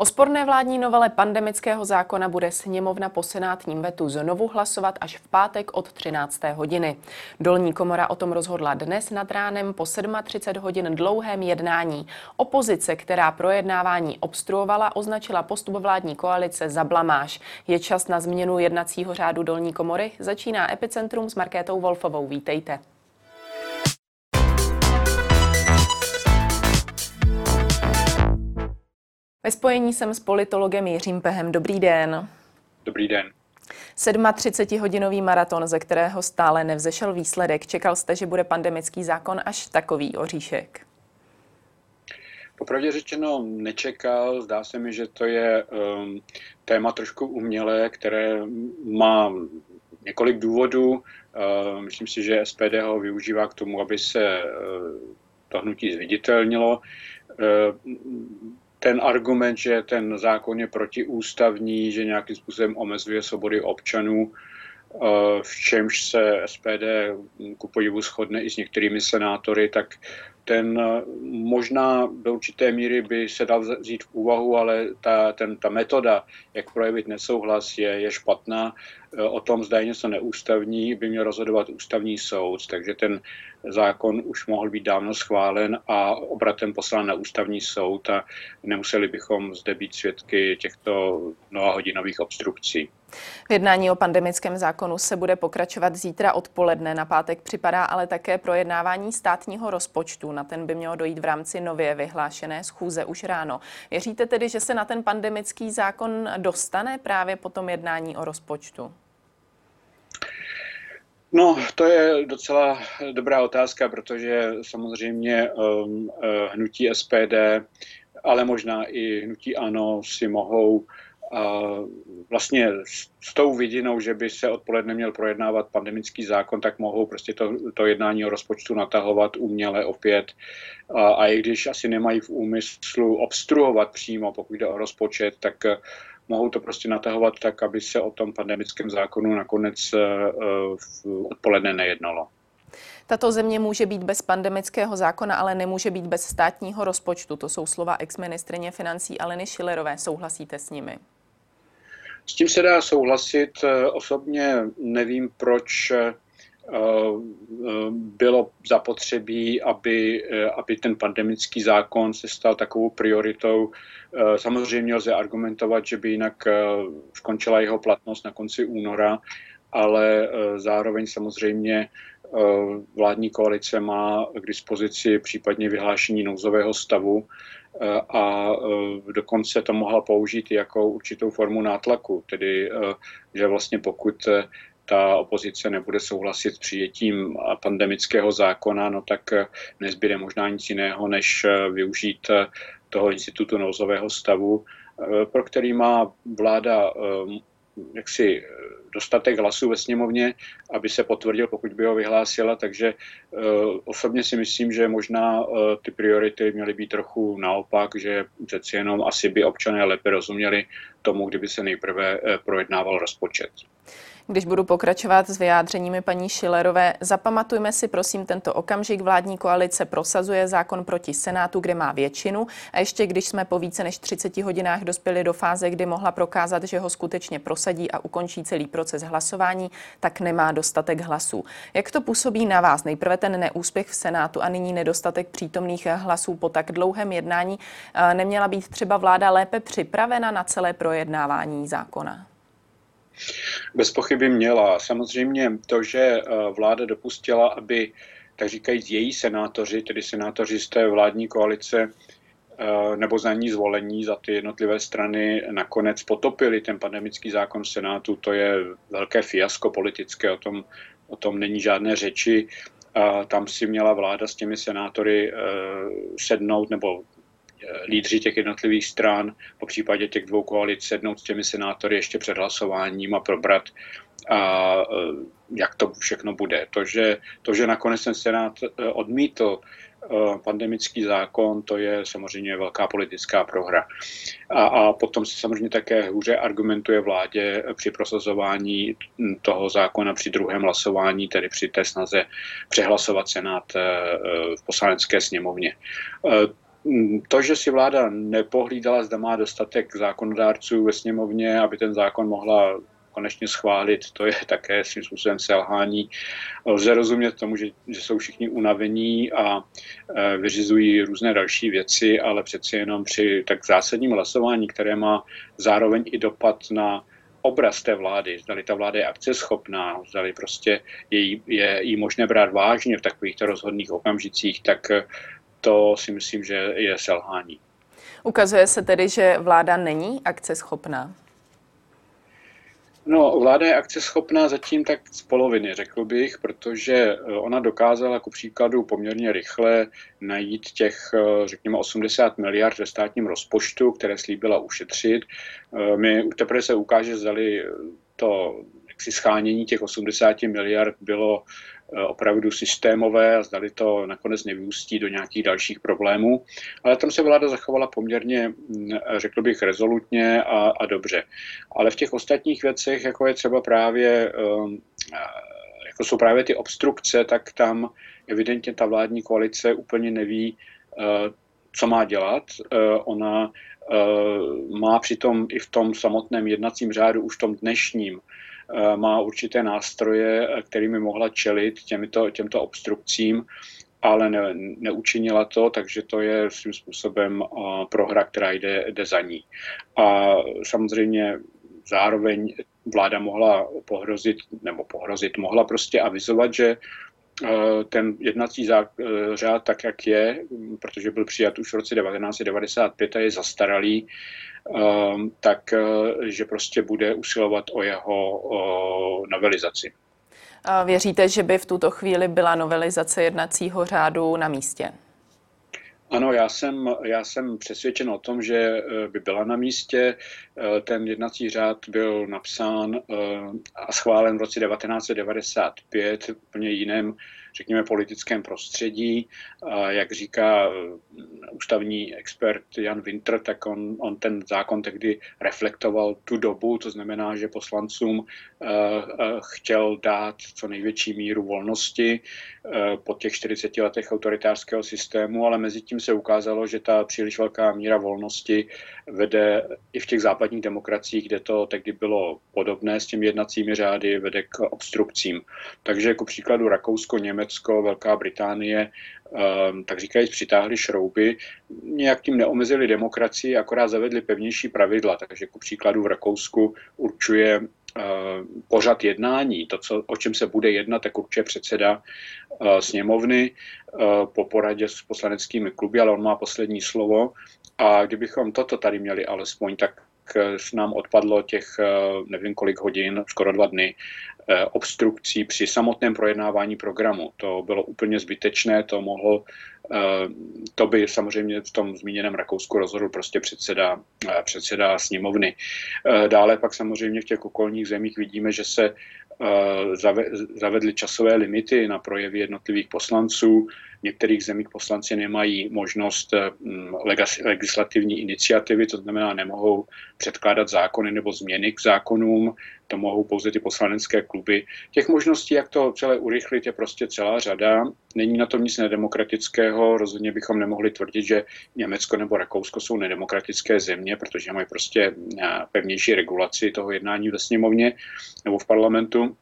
O sporné vládní novele pandemického zákona bude sněmovna po senátním vetu znovu hlasovat až v pátek od 13. hodiny. Dolní komora o tom rozhodla dnes nad ránem po 37 hodin dlouhém jednání. Opozice, která projednávání obstruovala, označila postup vládní koalice za blamáž. Je čas na změnu jednacího řádu Dolní komory? Začíná Epicentrum s Markétou Wolfovou. Vítejte. Ve spojení jsem s politologem Jiřím Pehem. Dobrý den. Dobrý den. 37-hodinový maraton, ze kterého stále nevzešel výsledek. Čekal jste, že bude pandemický zákon až takový oříšek? Popravdě řečeno nečekal. Zdá se mi, že to je um, téma trošku umělé, které má několik důvodů. Uh, myslím si, že SPD ho využívá k tomu, aby se uh, to hnutí zviditelnilo. Uh, ten argument, že ten zákon je protiústavní, že nějakým způsobem omezuje svobody občanů, eh, v čemž se SPD ku podivu shodne i s některými senátory, tak ten eh, možná do určité míry by se dal vzít v úvahu, ale ta, ten, ta metoda, jak projevit nesouhlas, je, je špatná. Eh, o tom, zda něco neústavní, by měl rozhodovat ústavní soud, takže ten zákon už mohl být dávno schválen a obratem poslán na ústavní soud a nemuseli bychom zde být svědky těchto mnohahodinových obstrukcí. V jednání o pandemickém zákonu se bude pokračovat zítra odpoledne. Na pátek připadá ale také projednávání státního rozpočtu. Na ten by mělo dojít v rámci nově vyhlášené schůze už ráno. Věříte tedy, že se na ten pandemický zákon dostane právě po tom jednání o rozpočtu? No, to je docela dobrá otázka, protože samozřejmě um, uh, hnutí SPD, ale možná i hnutí ANO si mohou vlastně s tou vidinou, že by se odpoledne měl projednávat pandemický zákon, tak mohou prostě to, to jednání o rozpočtu natahovat uměle opět. A, a i když asi nemají v úmyslu obstruovat přímo, pokud jde o rozpočet, tak mohou to prostě natahovat tak, aby se o tom pandemickém zákonu nakonec uh, odpoledne nejednalo. Tato země může být bez pandemického zákona, ale nemůže být bez státního rozpočtu. To jsou slova ex-ministrině financí Aleny Šilerové. Souhlasíte s nimi? S tím se dá souhlasit. Osobně nevím, proč eh, bylo zapotřebí, aby, aby ten pandemický zákon se stal takovou prioritou. Samozřejmě lze argumentovat, že by jinak eh, skončila jeho platnost na konci února, ale eh, zároveň samozřejmě vládní koalice má k dispozici případně vyhlášení nouzového stavu Eh, a eh, dokonce to mohla použít jako určitou formu nátlaku, tedy eh, že vlastně pokud ta opozice nebude souhlasit s přijetím pandemického zákona, no tak nezbyde možná nic jiného, než využít toho institutu nouzového stavu, pro který má vláda jaksi dostatek hlasů ve sněmovně, aby se potvrdil, pokud by ho vyhlásila, takže uh, osobně si myslím, že možná uh, ty priority měly být trochu naopak, že přeci jenom asi by občané lépe rozuměli tomu, kdyby se nejprve uh, projednával rozpočet. Když budu pokračovat s vyjádřeními paní Šilerové, zapamatujme si prosím tento okamžik. Vládní koalice prosazuje zákon proti Senátu, kde má většinu. A ještě když jsme po více než 30 hodinách dospěli do fáze, kdy mohla prokázat, že ho skutečně prosadí a ukončí celý proces hlasování, tak nemá dostatek hlasů. Jak to působí na vás? Nejprve ten neúspěch v Senátu a nyní nedostatek přítomných hlasů po tak dlouhém jednání. Neměla být třeba vláda lépe připravena na celé projednávání zákona? Bez pochyby měla. Samozřejmě to, že eh, vláda dopustila, aby, tak říkajíc, její senátoři, tedy senátoři z té vládní koalice, eh, nebo za ní zvolení za ty jednotlivé strany nakonec potopili ten pandemický zákon v Senátu, to je velké fiasko politické, o tom, o tom není žádné řeči. Tam si měla vláda s těmi senátory uh, sednout nebo lídři těch jednotlivých stran, po případě těch dvou koalic sednout s těmi senátory ještě před hlasováním a probrat, a, e, jak to všechno bude. To že, to, že nakonec ten senát e, odmítl pandemický zákon, to je samozřejmě velká politická prohra. A, a potom se samozřejmě také hůře argumentuje vládě při prosazování toho zákona při druhém hlasování, tedy při té snaze přehlasovat Senát v poslanecké sněmovně to, že si vláda nepohlídala, zda má dostatek zákonodárců ve sněmovně, aby ten zákon mohla konečně schválit, to je také svým způsobem selhání. Lze rozumět tomu, že, že jsou všichni unavení a e, vyřizují různé další věci, ale přeci jenom při tak zásadním hlasování, které má zároveň i dopad na obraz té vlády, zdali ta vláda je akceschopná, zdali prostě je, je jí možné brát vážně v takovýchto rozhodných okamžicích, tak to si myslím, že je selhání. Ukazuje se tedy, že vláda není akceschopná? No, vláda je akceschopná zatím tak z poloviny, řekl bych, protože eh, ona dokázala jako příkladu poměrně rychle najít těch, eh, řekněme, 80 miliard ve státním rozpočtu, které slíbila ušetřit. Eh, my teprve se ukáže, zdali to jaksi schánění těch 80 miliard bylo opravdu systémové a zdali to nakonec nevyústí do nějakých dalších problémů. Ale tam se vláda zachovala poměrně, mm, řekl bych, rezolutně a, a dobře. Ale v těch ostatních věcech, jako je třeba právě ehm, jako jsou právě ty obstrukce, tak tam evidentně ta vládní koalice úplně neví, eh, co má dělat. Eh, ona má přitom i v tom samotném jednacím řádu, už v tom dnešním, Eh, má určité nástroje, eh, kterými mohla čelit těmito, těmto obstrukcím, ale ne, neučinila to, takže to je svým způsobem eh, prohra, která jde, jde za ní. A samozřejmě zároveň vláda mohla pohrozit, nebo pohrozit, mohla prostě avizovat, že ten jednací řád tak, jak je, protože byl přijat už v roce 1995 a je zastaralý, Ehm, tak eh, že prostě bude usilovat o jeho novelizaci. Věříte, že by v tuto chvíli byla novelizace jednacího řádu na místě? Ano, já jsem, já jsem přesvědčen o tom, že eh, by byla na místě. Eh, ten jednací řád byl napsán a schválen v roce 1995 v úplně jiném řekněme, politickém prostředí. Jak říká eh, ústavní expert Jan Winter, tak on, on ten zákon tehdy reflektoval tu dobu, to znamená, že poslancům eh, eh, chtěl dát co největší míru volnosti po těch 40 letech autoritářského systému, ale mezi tím se ukázalo, že ta příliš velká míra volnosti vede i v těch západních demokraciích, kde to tehdy bylo podobné s těmi jednacími řády, vede k obstrukcím. Takže jako příkladu Rakousko, Německo, Velká Británie, ehm, tak říkajíc, přitáhli šrouby, nějak tím neomezili demokracii, akorát zavedli pevnější pravidla. Takže jako příkladu v Rakousku určuje Eh, pořad jednání, to, co, o čem se bude jednat, tak určitě předseda uh, sněmovny po poradě s poslaneckými kluby, ale on má poslední slovo. A kdybychom toto tady měli alespoň, tak nám odpadlo těch nevím kolik hodin, skoro dva dny, obstrukcí při samotném projednávání programu. To bylo úplně zbytečné, to mohlo Eh, to by samozřejmě v tom zmíněném Rakousku rozhodl prostě předseda, eh, předseda sněmovny. Eh, dále pak samozřejmě v těch okolních zemích vidíme, že se zavedly časové limity na projevy jednotlivých poslanců. V některých zemích poslanci nemají možnost legislativní iniciativy, to znamená, nemohou předkládat zákony nebo změny k zákonům to mohou pouze ty poslanecké kluby. Těch možností, jak to celé urychlit, je prostě celá řada. Není na tom nic nedemokratického, rozhodně bychom nemohli tvrdit, že Německo nebo Rakousko jsou nedemokratické země, protože mají prostě eh, pevnější regulaci toho jednání ve sněmovně nebo v parlamentu.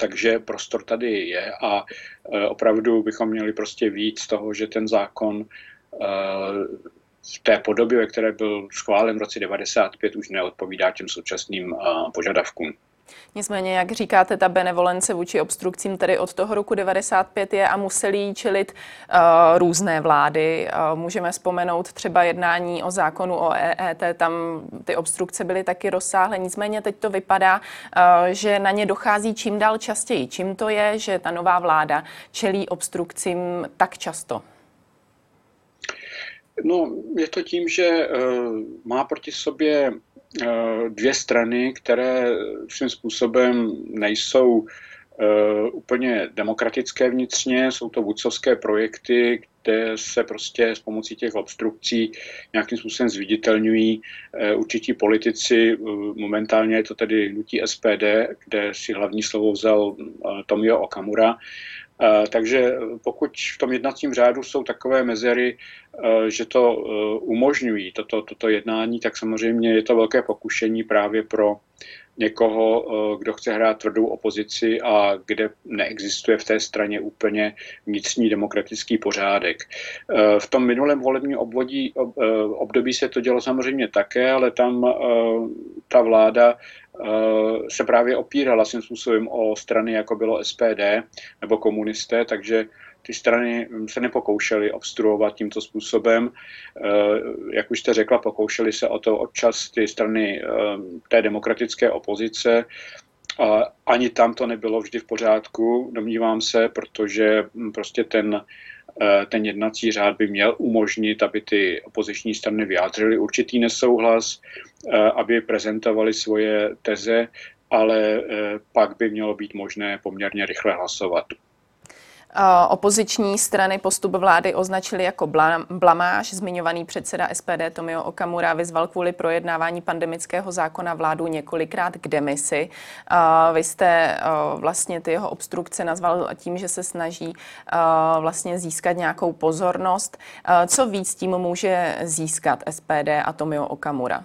Takže prostor tady je a eh, opravdu bychom měli prostě víc toho, že ten zákon eh, v té podobě, ve které byl schválen v roce 95, už neodpovídá těm současným požadavkům. Nicméně, jak říkáte, ta benevolence vůči obstrukcím tedy od toho roku 95 je a museli jí čelit uh, různé vlády. Uh, můžeme vzpomenout třeba jednání o zákonu o EET, tam ty obstrukce byly taky rozsáhlé. Nicméně teď to vypadá, uh, že na ně dochází čím dál častěji. Čím to je, že ta nová vláda čelí obstrukcím tak často? No, je to tím, že uh, má proti sobě dvě strany, které svým způsobem nejsou uh, úplně demokratické vnitřně, jsou to vůdcovské projekty, kde se prostě s pomocí těch obstrukcí nějakým způsobem zviditelňují určití politici. Momentálně je to tedy hnutí SPD, kde si hlavní slovo vzal Tomio Okamura Takže pokud v tom jednacím řádu jsou takové mezery, že to umožňují, toto, toto jednání, tak samozřejmě je to velké pokušení právě pro někoho, eh, kdo chce hrát tvrdou opozici a kde neexistuje v té straně úplně vnitřní demokratický pořádek. Eh, v tom minulém volebním obvodí, eh, období se to dělo samozřejmě také, ale tam ta vláda se právě opírala svým způsobem o strany, jako bylo SPD nebo komunisté, takže ty strany se nepokoušely obstruovat tímto způsobem. Eh, jak už jste řekla, pokoušely se o to občas ty strany eh, té demokratické opozice, ani tam to nebylo vždy v pořádku, domnívám se, protože prostě ten, eh, ten jednací řád by měl umožnit, aby ty opoziční strany vyjádřily určitý nesouhlas, aby prezentovali svoje teze, ale pak by mělo být možné poměrně rychle hlasovat. Opoziční strany postup vlády označili jako blamáž. Zmiňovaný předseda SPD Tomio Okamura vyzval kvůli projednávání pandemického zákona vládu několikrát k demisi. Vy jste vlastně ty jeho obstrukce nazval tím, že se snaží vlastně získat nějakou pozornost. Co víc tím může získat SPD a Tomio Okamura?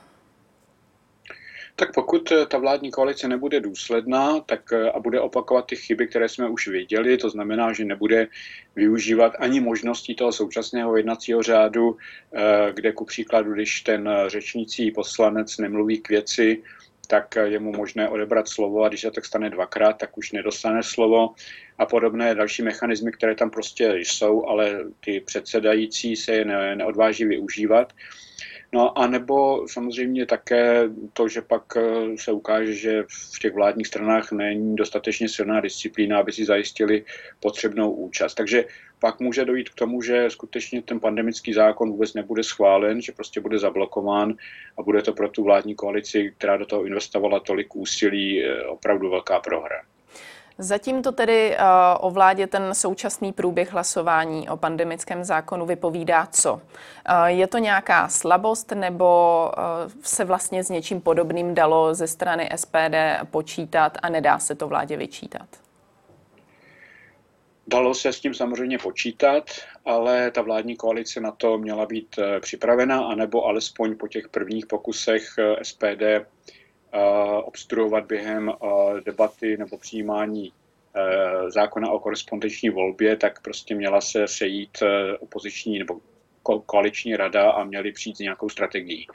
Tak pokud eh, ta vládní koalice nebude důsledná tak eh, a bude opakovat ty chyby, které jsme už věděli, to znamená, že nebude využívat ani možností toho současného jednacího řádu, eh, kde ku příkladu, když ten řečnící poslanec nemluví k věci, tak je mu možné odebrat slovo a když se tak stane dvakrát, tak už nedostane slovo a podobné další mechanismy, které tam prostě jsou, ale ty předsedající se je neodváží využívat. No a nebo samozřejmě také to, že pak eh, se ukáže, že v těch vládních stranách není dostatečně silná disciplína, aby si zajistili potřebnou účast. Takže pak může dojít k tomu, že skutečně ten pandemický zákon vůbec nebude schválen, že prostě bude zablokován a bude to pro tu vládní koalici, která do toho investovala tolik úsilí, eh, opravdu velká prohra. Zatím to tedy uh, o vládě ten současný průběh hlasování o pandemickém zákonu vypovídá co? Uh, je to nějaká slabost nebo uh, se vlastně s něčím podobným dalo ze strany SPD počítat a nedá se to vládě vyčítat? Dalo se s tím samozřejmě počítat, ale ta vládní koalice na to měla být připravena, anebo alespoň po těch prvních pokusech SPD obstruovat během debaty nebo přijímání e, zákona o korespondenční volbě, tak prostě měla se sejít e, opoziční nebo koaliční rada a měli přijít s nějakou strategií.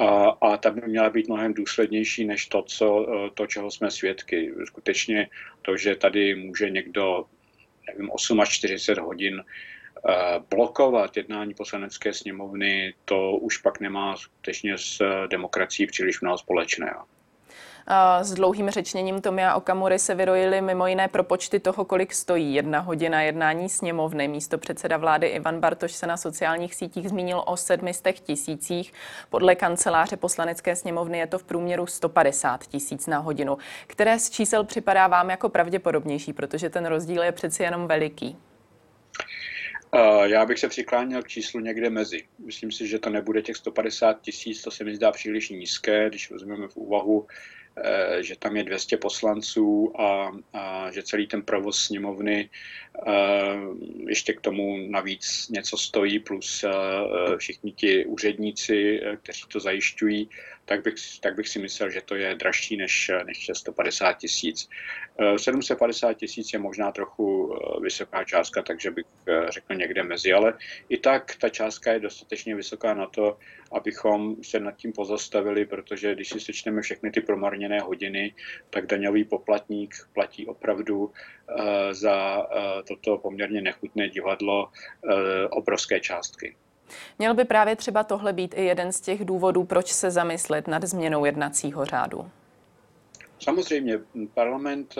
A, a ta by měla být mnohem důslednější než to, co, e, to, čeho jsme svědky. Skutečně to, že tady může někdo nevím, 8 až 40 hodin blokovat jednání poslanecké sněmovny, to už pak nemá skutečně s demokracií příliš mnoho společného. S dlouhým řečněním Tomia Okamury se vyrojili mimo jiné propočty toho, kolik stojí jedna hodina jednání sněmovny. Místo předseda vlády Ivan Bartoš se na sociálních sítích zmínil o sedmistech tisících. Podle kanceláře poslanecké sněmovny je to v průměru 150 tisíc na hodinu. Které z čísel připadá vám jako pravděpodobnější, protože ten rozdíl je přeci jenom veliký? Já bych se přikláněl k číslu někde mezi. Myslím si, že to nebude těch 150 tisíc, to se mi zdá příliš nízké, když vezmeme v úvahu, Eh, že tam je 200 poslanců a, a že celý ten provoz sněmovny eh, ještě k tomu navíc něco stojí, plus eh, všichni ti úředníci, kteří to zajišťují, tak bych, tak bych si myslel, že to je dražší než, než 150 tisíc. 750 tisíc je možná trochu vysoká částka, takže bych řekl někde mezi, ale i tak ta částka je dostatečně vysoká na to, abychom se nad tím pozastavili, protože když si sečteme všechny ty promarněné hodiny, tak daňový poplatník platí opravdu eh, za eh, toto poměrně nechutné divadlo eh, obrovské částky. Měl by právě třeba tohle být i jeden z těch důvodů, proč se zamyslet nad změnou jednacího řádu? Samozřejmě, parlament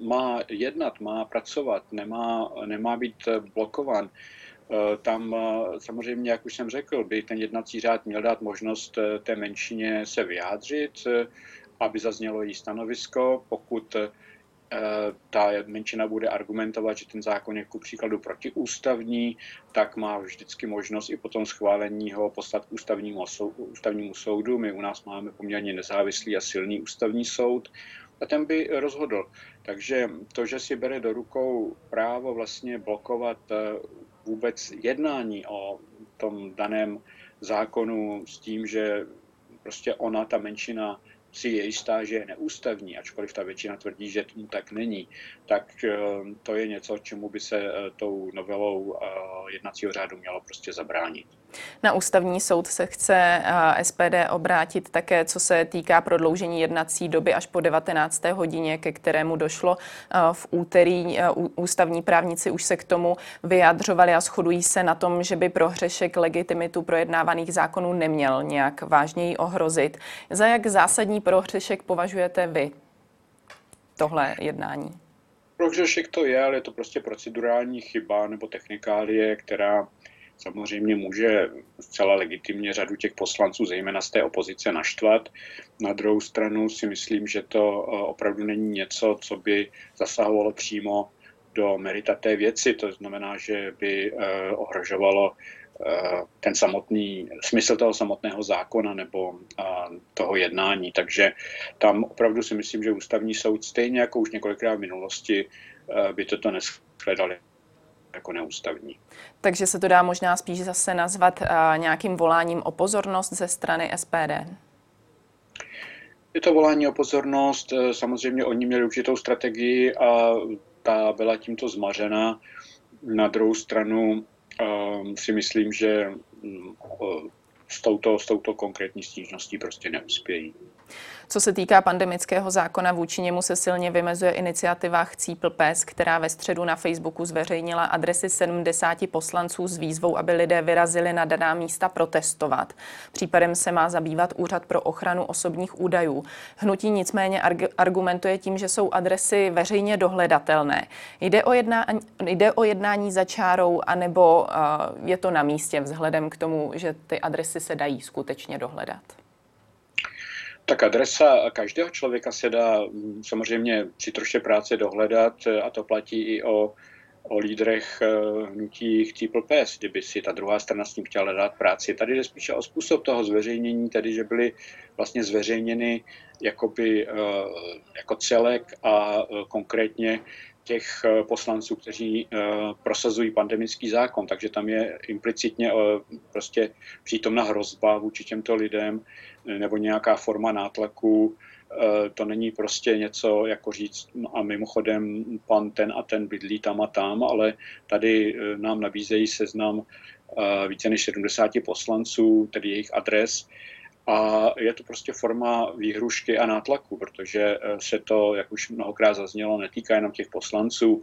má jednat, má pracovat, nemá, nemá být. Eh, tam eh, samozřejmě, jak už jsem řekl, by ten jednací řád měl dát možnost eh, té menšině se vyjádřit, aby zaznělo její stanovisko. Pokud ta menšina bude argumentovat, že ten zákon je ku příkladu protiústavní, tak má vždycky možnost i po tom schválení ho poslat k ústavnímu, ústavnímu soudu. My u nás máme poměrně nezávislý a silný ústavní soud, a ten by rozhodl. Takže to, že si bere do rukou právo vlastně blokovat vůbec jednání o tom daném zákonu s tím, že prostě ona, ta menšina, si je jistá, že je neústavní, ačkoliv ta většina tvrdí, že tomu tak není, tak eh, to je něco, čemu by se eh, tou novelou eh, jednacího řádu mělo prostě zabránit. Na ústavní soud se chce SPD obrátit také, co se týká prodloužení jednací doby až po 19. hodině, ke kterému došlo v úterý. Ústavní právníci už se k tomu vyjadřovali a shodují se na tom, že by prohřešek legitimitu projednávaných zákonů neměl nějak vážněji ohrozit. Za jak zásadní prohřešek považujete vy tohle jednání? Prohřešek to je, ale je to prostě procedurální chyba nebo technikálie, která samozřejmě může zcela legitimně řadu těch poslanců, zejména z té opozice, naštvat. Na druhou stranu si myslím, že to eh, opravdu není něco, co by zasahovalo přímo do merita té věci. To znamená, že by eh, ohrožovalo eh, ten samotný smysl toho samotného zákona nebo toho jednání. Takže tam opravdu si myslím, že ústavní soud stejně jako už několikrát v minulosti by toto neshledali jako neústavní. Takže se to dá možná spíš zase nazvat uh, nějakým voláním o pozornost ze strany SPD? Je to volání o pozornost. Eh, samozřejmě oni měli určitou strategii a ta byla tímto zmařena. Na druhou stranu si myslím, že uh, s touto, s touto konkrétní stížností prostě neuspějí. Co se týká pandemického zákona, vůči němu se silně vymezuje iniciativa Chcípl pes, která ve středu na Facebooku zveřejnila adresy 70 poslanců s výzvou, aby lidé vyrazili na daná místa protestovat. Případem se má zabývat Úřad pro ochranu osobních údajů. Hnutí nicméně argumentuje tím, že jsou adresy veřejně dohledatelné. Jde o, jednání, jde o jednání za čárou, anebo uh, je to na místě vzhledem k tomu, že ty adresy se dají skutečně dohledat? Tak adresa každého člověka se dá mm, samozřejmě při troště práce dohledat a to platí i o, o lídrech eh, hnutí Chcípl pes, kdyby si ta druhá strana s tím chtěla dát práci. Tady jde spíše o způsob toho zveřejnění, tedy že byly vlastně zveřejněny jakoby, eh, jako celek a eh, konkrétně těch poslanců, kteří prosazují pandemický zákon. Takže tam je implicitně prostě přítomna hrozba vůči těmto lidem nebo nějaká forma nátlaku. Eh, to není prostě něco jako říct, no a mimochodem pan ten a ten bydlí tam a tam, ale tady eh, nám nabízejí seznam eh, více než 70 poslanců, tedy jejich adres, a je to prostě forma výhrušky a nátlaku, protože se to, jak už mnohokrát zaznělo, netýká jenom těch poslanců,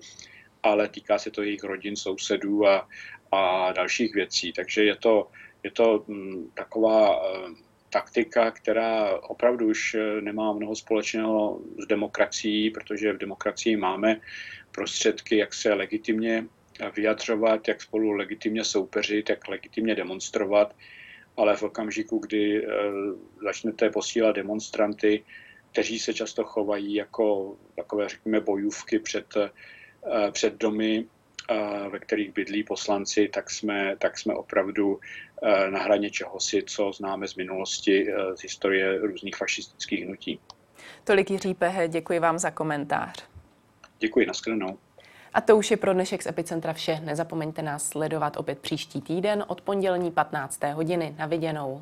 ale týká se to jejich rodin, sousedů a, a dalších věcí. Takže je to, je to hm, taková taktika, která opravdu už eh, nemá mnoho společného s demokracií, protože v demokracii máme prostředky, jak se legitimně vyjadřovat, jak spolu legitimně soupeřit, jak legitimně demonstrovat, ale v okamžiku, kdy eh, začnete posílat demonstranty, kteří se často chovají jako takové, řekněme, bojůvky před, eh, před domy, ve kterých bydlí poslanci, tak jsme, tak jsme opravdu na hraně čehosi, co známe z minulosti, z historie různých fašistických hnutí. Tolik Jiří Pehe, děkuji vám za komentář. Děkuji, nashledanou. A to už je pro dnešek z Epicentra vše. Nezapomeňte nás sledovat opět příští týden od pondělní 15. hodiny. Na viděnou.